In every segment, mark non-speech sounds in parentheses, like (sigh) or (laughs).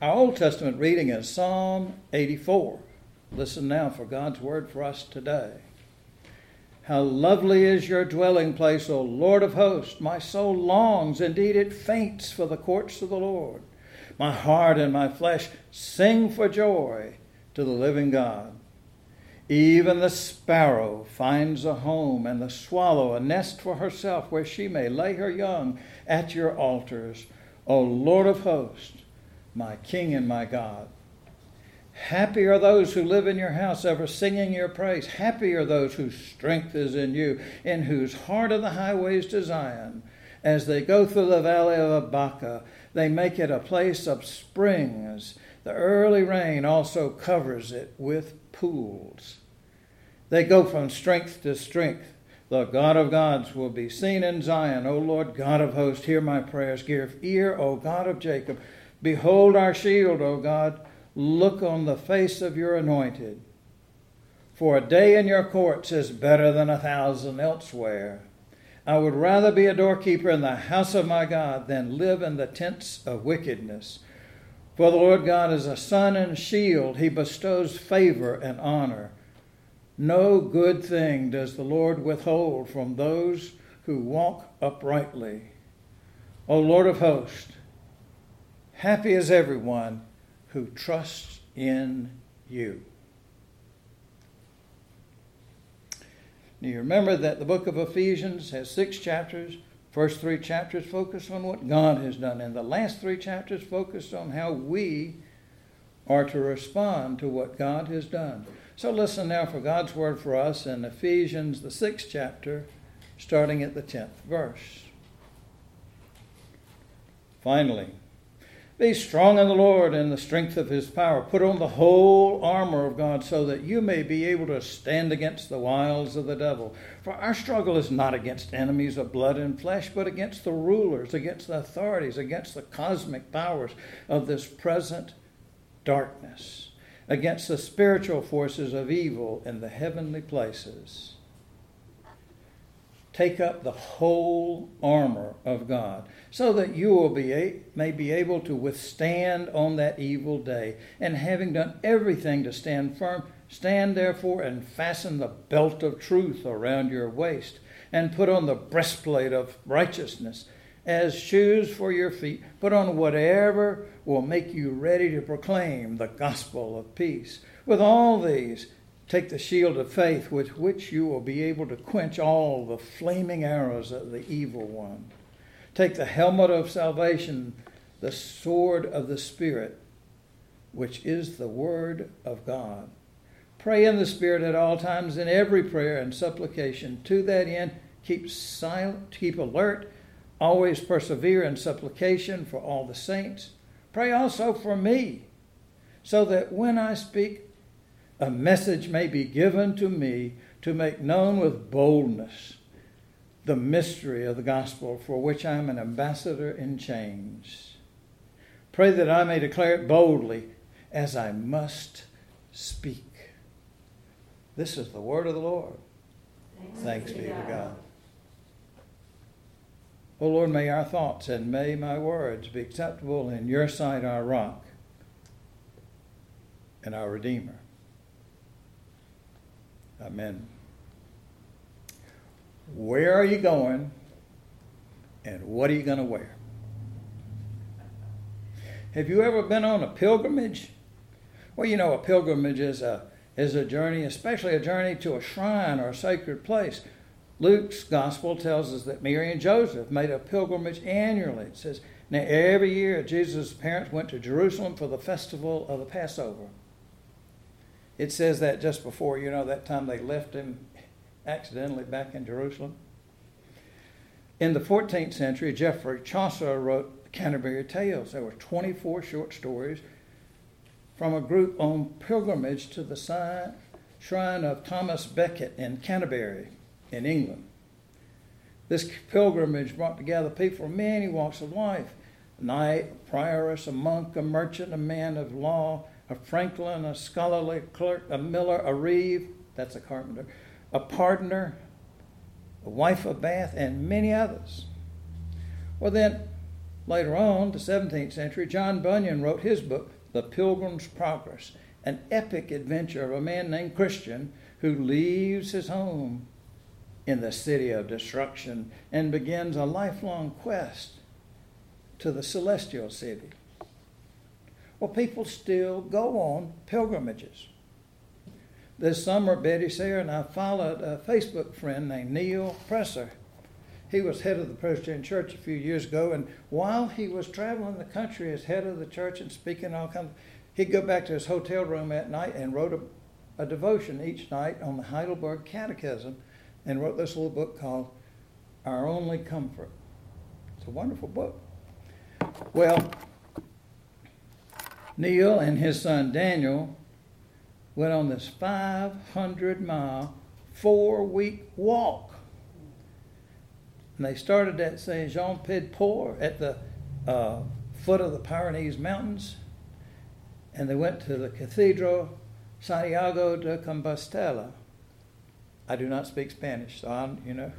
Our Old Testament reading is Psalm 84. Listen now for God's word for us today. How lovely is your dwelling place, O Lord of hosts! My soul longs, indeed it faints for the courts of the Lord. My heart and my flesh sing for joy to the living God. Even the sparrow finds a home, and the swallow a nest for herself where she may lay her young at your altars, O Lord of hosts, my King and my God. Happy are those who live in your house, ever singing your praise. Happy are those whose strength is in you, in whose heart are the highways to Zion. As they go through the valley of Baca, they make it a place of springs. The early rain also covers it with pools. They go from strength to strength. The God of gods will be seen in Zion. O Lord God of hosts, hear my prayers. Give ear, O God of Jacob. Behold our shield, O God. Look on the face of your anointed. For a day in your courts is better than a thousand elsewhere. I would rather be a doorkeeper in the house of my God than live in the tents of wickedness. For the Lord God is a sun and shield. He bestows favor and honor. No good thing does the Lord withhold from those who walk uprightly. O Lord of hosts, happy is everyone who trusts in you. Now you remember that the book of Ephesians has six chapters. First three chapters focus on what God has done, and the last three chapters focus on how we are to respond to what God has done. So listen now for God's word for us in Ephesians, the sixth chapter, starting at the tenth verse. Finally, be strong in the Lord and the strength of his power. Put on the whole armor of God so that you may be able to stand against the wiles of the devil. For our struggle is not against enemies of blood and flesh, but against the rulers, against the authorities, against the cosmic powers of this present darkness, against the spiritual forces of evil in the heavenly places. Take up the whole armor of God so that you will be a, may be able to withstand on that evil day. And having done everything to stand firm, stand therefore and fasten the belt of truth around your waist, and put on the breastplate of righteousness as shoes for your feet. Put on whatever will make you ready to proclaim the gospel of peace. With all these, Take the shield of faith with which you will be able to quench all the flaming arrows of the evil one. Take the helmet of salvation, the sword of the Spirit, which is the Word of God. Pray in the Spirit at all times in every prayer and supplication. To that end, keep silent, keep alert, always persevere in supplication for all the saints. Pray also for me, so that when I speak, a message may be given to me to make known with boldness the mystery of the gospel for which I am an ambassador in chains. Pray that I may declare it boldly as I must speak. This is the word of the Lord. Thanks, Thanks be to God. O oh Lord, may our thoughts and may my words be acceptable in your sight, our rock and our Redeemer. Amen. Where are you going and what are you going to wear? Have you ever been on a pilgrimage? Well, you know, a pilgrimage is a, is a journey, especially a journey to a shrine or a sacred place. Luke's gospel tells us that Mary and Joseph made a pilgrimage annually. It says, now every year Jesus' parents went to Jerusalem for the festival of the Passover. It says that just before, you know, that time they left him accidentally back in Jerusalem. In the 14th century, Geoffrey Chaucer wrote Canterbury Tales. There were 24 short stories from a group on pilgrimage to the shrine of Thomas Becket in Canterbury, in England. This pilgrimage brought together people from many walks of life a knight, a prioress, a monk, a merchant, a man of law, a franklin, a scholarly clerk, a miller, a reeve, that's a carpenter, a pardoner, a wife of Bath, and many others. Well, then, Later on, the 17th century, John Bunyan wrote his book, The Pilgrim's Progress, an epic adventure of a man named Christian who leaves his home in the city of destruction and begins a lifelong quest to the celestial city. Well, people still go on pilgrimages. This summer, Betty Sayre and I followed a Facebook friend named Neal Presa. He was head of the Presbyterian Church a few years ago, and while he was traveling the country as head of the church and speaking all kinds, he'd go back to his hotel room at night and wrote a, a devotion each night on the Heidelberg Catechism, and wrote this little book called Our Only Comfort. It's a wonderful book. Well, Neal and his son Daniel went on this 500 mile, four week walk. And they started at Saint Jean Pied Port at the uh, foot of the Pyrenees Mountains. And they went to the Cathedral Santiago de Compostela. I do not speak Spanish, so I'm, you know.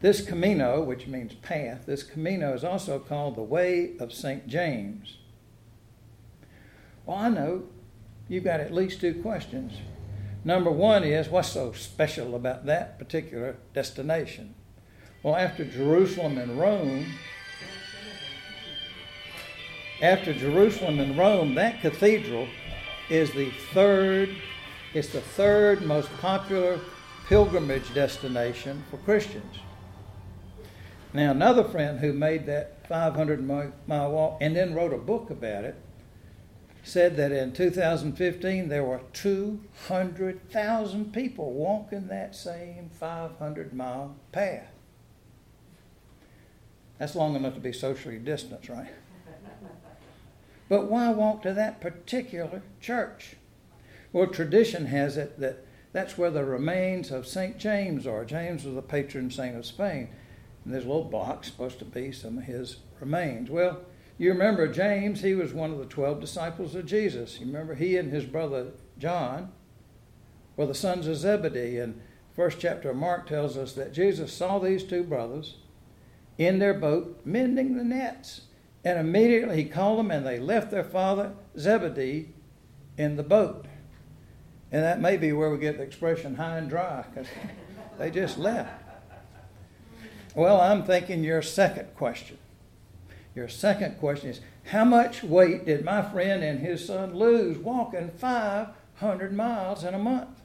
This Camino, which means path, this Camino is also called the Way of St. James. Well, I know you've got at least two questions. Number one is what's so special about that particular destination? Well, after Jerusalem and Rome, after Jerusalem and Rome, that cathedral is the third, it's the third most popular pilgrimage destination for Christians. Now, another friend who made that 500 mile walk and then wrote a book about it said that in 2015 there were 200,000 people walking that same 500 mile path. That's long enough to be socially distanced, right? But why walk to that particular church? Well, tradition has it that that's where the remains of St. James are. James was the patron saint of Spain. And there's a little box supposed to be some of his remains. Well, you remember James, he was one of the 12 disciples of Jesus. You remember he and his brother John were the sons of Zebedee. And first chapter of Mark tells us that Jesus saw these two brothers in their boat mending the nets. And immediately he called them and they left their father Zebedee in the boat. And that may be where we get the expression high and dry, because they just left. Well, I'm thinking your second question your second question is How much weight did my friend and his son lose walking 500 miles in a month?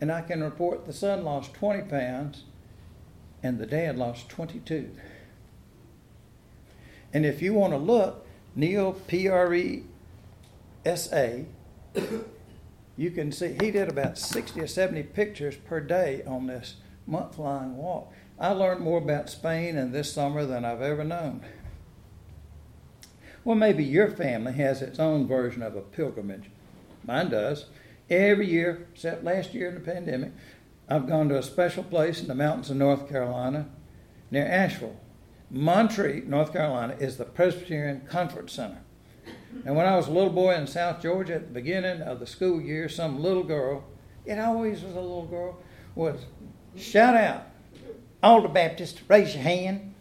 And I can report the son lost 20 pounds and the dad lost 22. And if you want to look, Neal P R E S A, you can see he did about 60 or 70 pictures per day on this month long walk. I learned more about Spain in this summer than I've ever known. Well, maybe your family has its own version of a pilgrimage. Mine does. Every year, except last year in the pandemic, I've gone to a special place in the mountains of North Carolina near Asheville. Montreat, North Carolina, is the Presbyterian Conference Center. And when I was a little boy in South Georgia at the beginning of the school year, some little girl, it always was a little girl, was shout out, all the Baptists, raise your hand.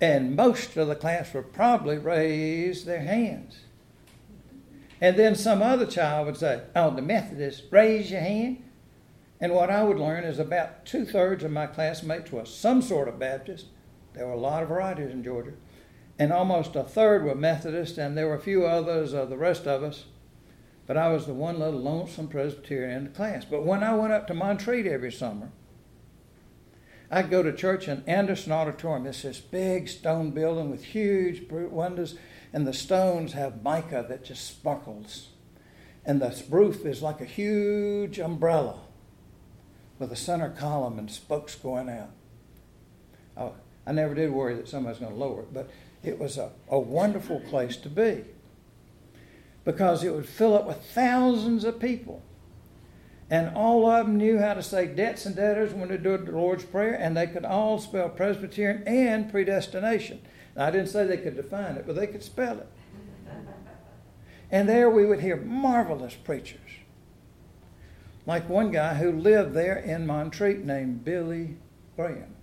And most of the class would probably raise their hands. And then some other child would say, Oh, the Methodists, raise your hand. And what I would learn is about two thirds of my classmates were some sort of Baptist. There were a lot of varieties in Georgia. And almost a third were Methodist, and there were a few others of the rest of us. But I was the one little lonesome Presbyterian in the class. But when I went up to Montreat every summer, I'd go to church in Anderson Auditorium. It's this big stone building with huge windows, and the stones have mica that just sparkles. And the roof is like a huge umbrella with a center column and spokes going out. I, I never did worry that somebody's going to lower it, but it was a, a wonderful place to be because it would fill up with thousands of people and all of them knew how to say debts and debtors when they did the Lord's Prayer, and they could all spell Presbyterian and predestination. Now, I didn't say they could define it, but they could spell it. And there we would hear marvelous preachers. Like one guy who lived there in Montreat named Billy Graham.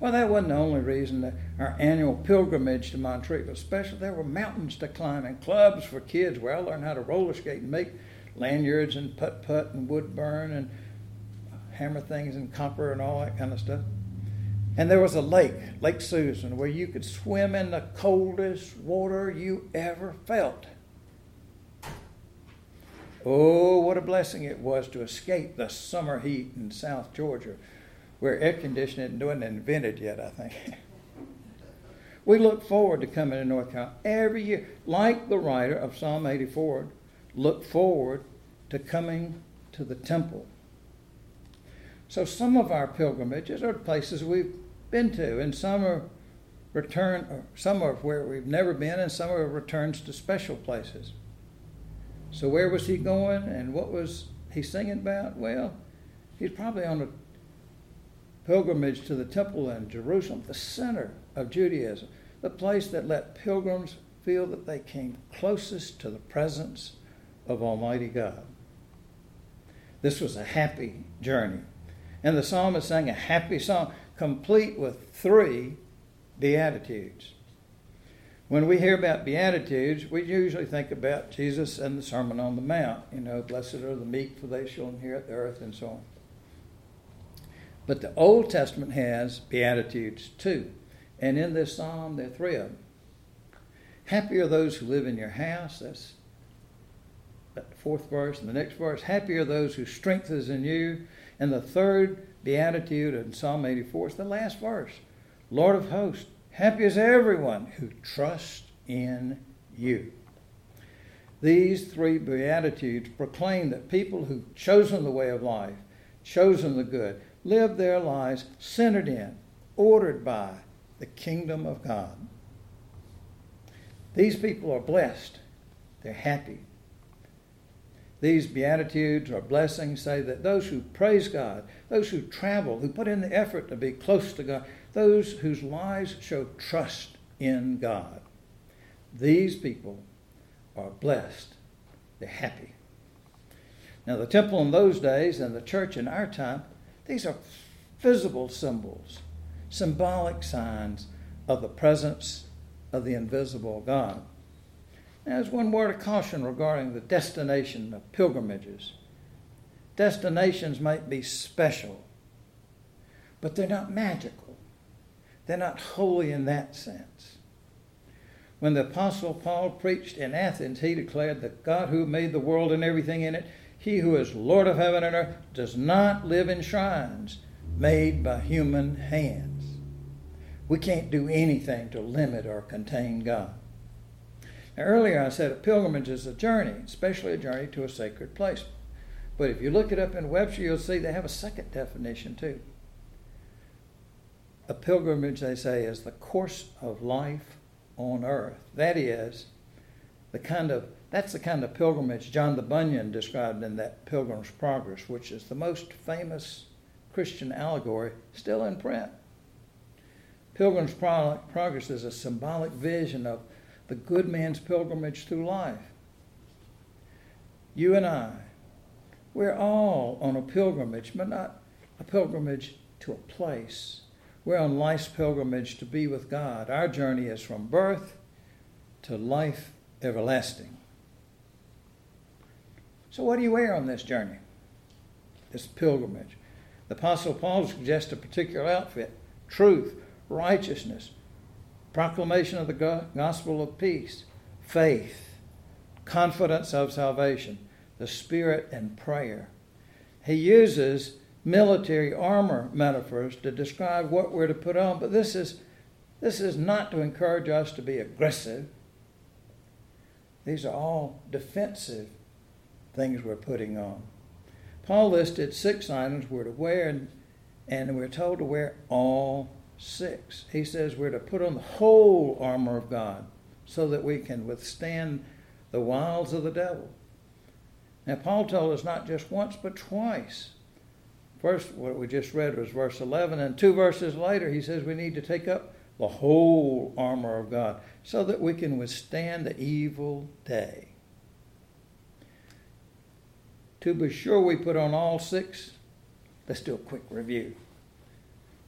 Well, that wasn't the only reason that our annual pilgrimage to Montreat was special. There were mountains to climb and clubs for kids where I learned how to roller skate and make lanyards and putt putt and wood burn and hammer things and copper and all that kind of stuff. And there was a lake, Lake Susan, where you could swim in the coldest water you ever felt. Oh, what a blessing it was to escape the summer heat in South Georgia, where air conditioning wasn't invented yet, I think. (laughs) we look forward to coming to North Carolina every year, like the writer of Psalm 84, look forward to coming to the temple. So some of our pilgrimages are places we've been to, and some are return, some are where we've never been, and some are returns to special places. So where was he going, and what was he singing about? Well, he's probably on a pilgrimage to the temple in Jerusalem, the center of Judaism, the place that let pilgrims feel that they came closest to the presence of Almighty God. This was a happy journey. And the psalmist sang a happy song, complete with three beatitudes. When we hear about beatitudes, we usually think about Jesus and the Sermon on the Mount. You know, blessed are the meek, for they shall inherit the earth, and so on. But the Old Testament has beatitudes too. And in this psalm, there are three of them. Happy are those who live in your house. That's fourth verse. And the next verse, happy are those whose strength is in you. And the third beatitude in Psalm 84 is the last verse. Lord of hosts, happy is everyone who trusts in you. These three beatitudes proclaim that people who've chosen the way of life, chosen the good, live their lives centered in, ordered by the kingdom of God. These people are blessed. They're happy. These Beatitudes or blessings say that those who praise God, those who travel, who put in the effort to be close to God, those whose lives show trust in God, these people are blessed. They're happy. Now, the temple in those days and the church in our time, these are visible symbols, symbolic signs of the presence of the invisible God. There's one word of caution regarding the destination of pilgrimages. Destinations might be special, but they're not magical. They're not holy in that sense. When the Apostle Paul preached in Athens, he declared that God who made the world and everything in it, he who is Lord of heaven and earth, does not live in shrines made by human hands. We can't do anything to limit or contain God. Now, earlier I said a pilgrimage is a journey, especially a journey to a sacred place. But if you look it up in Webster, you'll see they have a second definition too. A pilgrimage, they say, is the course of life on earth. That is, the kind of that's the kind of pilgrimage John the Bunyan described in that Pilgrim's Progress, which is the most famous Christian allegory still in print. Pilgrim's Progress is a symbolic vision of the good man's pilgrimage through life. You and I, we're all on a pilgrimage, but not a pilgrimage to a place. We're on life's pilgrimage to be with God. Our journey is from birth to life everlasting. So, what do you wear on this journey? This pilgrimage. The Apostle Paul suggests a particular outfit truth, righteousness, proclamation of the gospel of peace, faith, confidence of salvation, the Spirit, and prayer. He uses military armor metaphors to describe what we're to put on, but this is, this is not to encourage us to be aggressive. These are all defensive things we're putting on. Paul listed six items we're to wear, and, and we're told to wear all 6. He says we're to put on the whole armor of God so that we can withstand the wiles of the devil. Now, Paul told us not just once, but twice. First, what we just read was verse 11, and two verses later, he says we need to take up the whole armor of God so that we can withstand the evil day. To be sure we put on all six, let's do a quick review.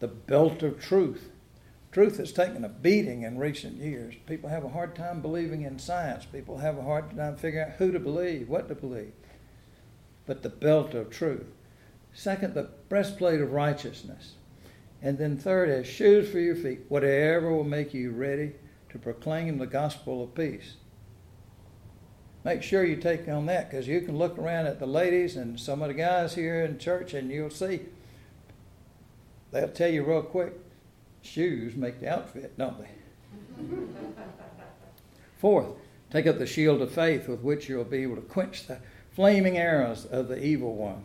The belt of truth. Truth has taken a beating in recent years. People have a hard time believing in science. People have a hard time figuring out who to believe, what to believe. But the belt of truth. Second, the breastplate of righteousness. And then third, as shoes for your feet, whatever will make you ready to proclaim the gospel of peace. Make sure you take on that because you can look around at the ladies and some of the guys here in church and you'll see they'll tell you real quick shoes make the outfit, don't they? (laughs) Fourth, take up the shield of faith with which you'll be able to quench the flaming arrows of the evil one.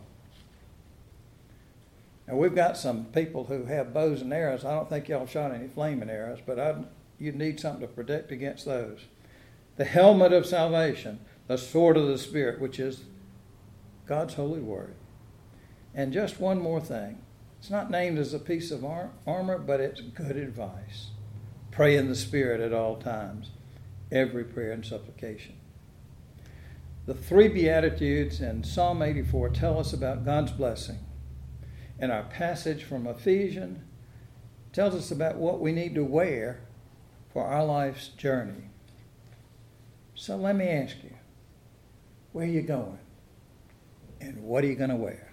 Now, we've got some people who have bows and arrows. I don't think y'all shot any flaming arrows, but I'd, you'd need something to protect against those. The helmet of salvation, the sword of the Spirit, which is God's holy word. And just one more thing it's not named as a piece of armor, but it's good advice. Pray in the Spirit at all times, every prayer and supplication. The three Beatitudes in Psalm 84 tell us about God's blessing. And our passage from Ephesians tells us about what we need to wear for our life's journey. So let me ask you where are you going? And what are you going to wear?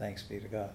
Thanks be to God.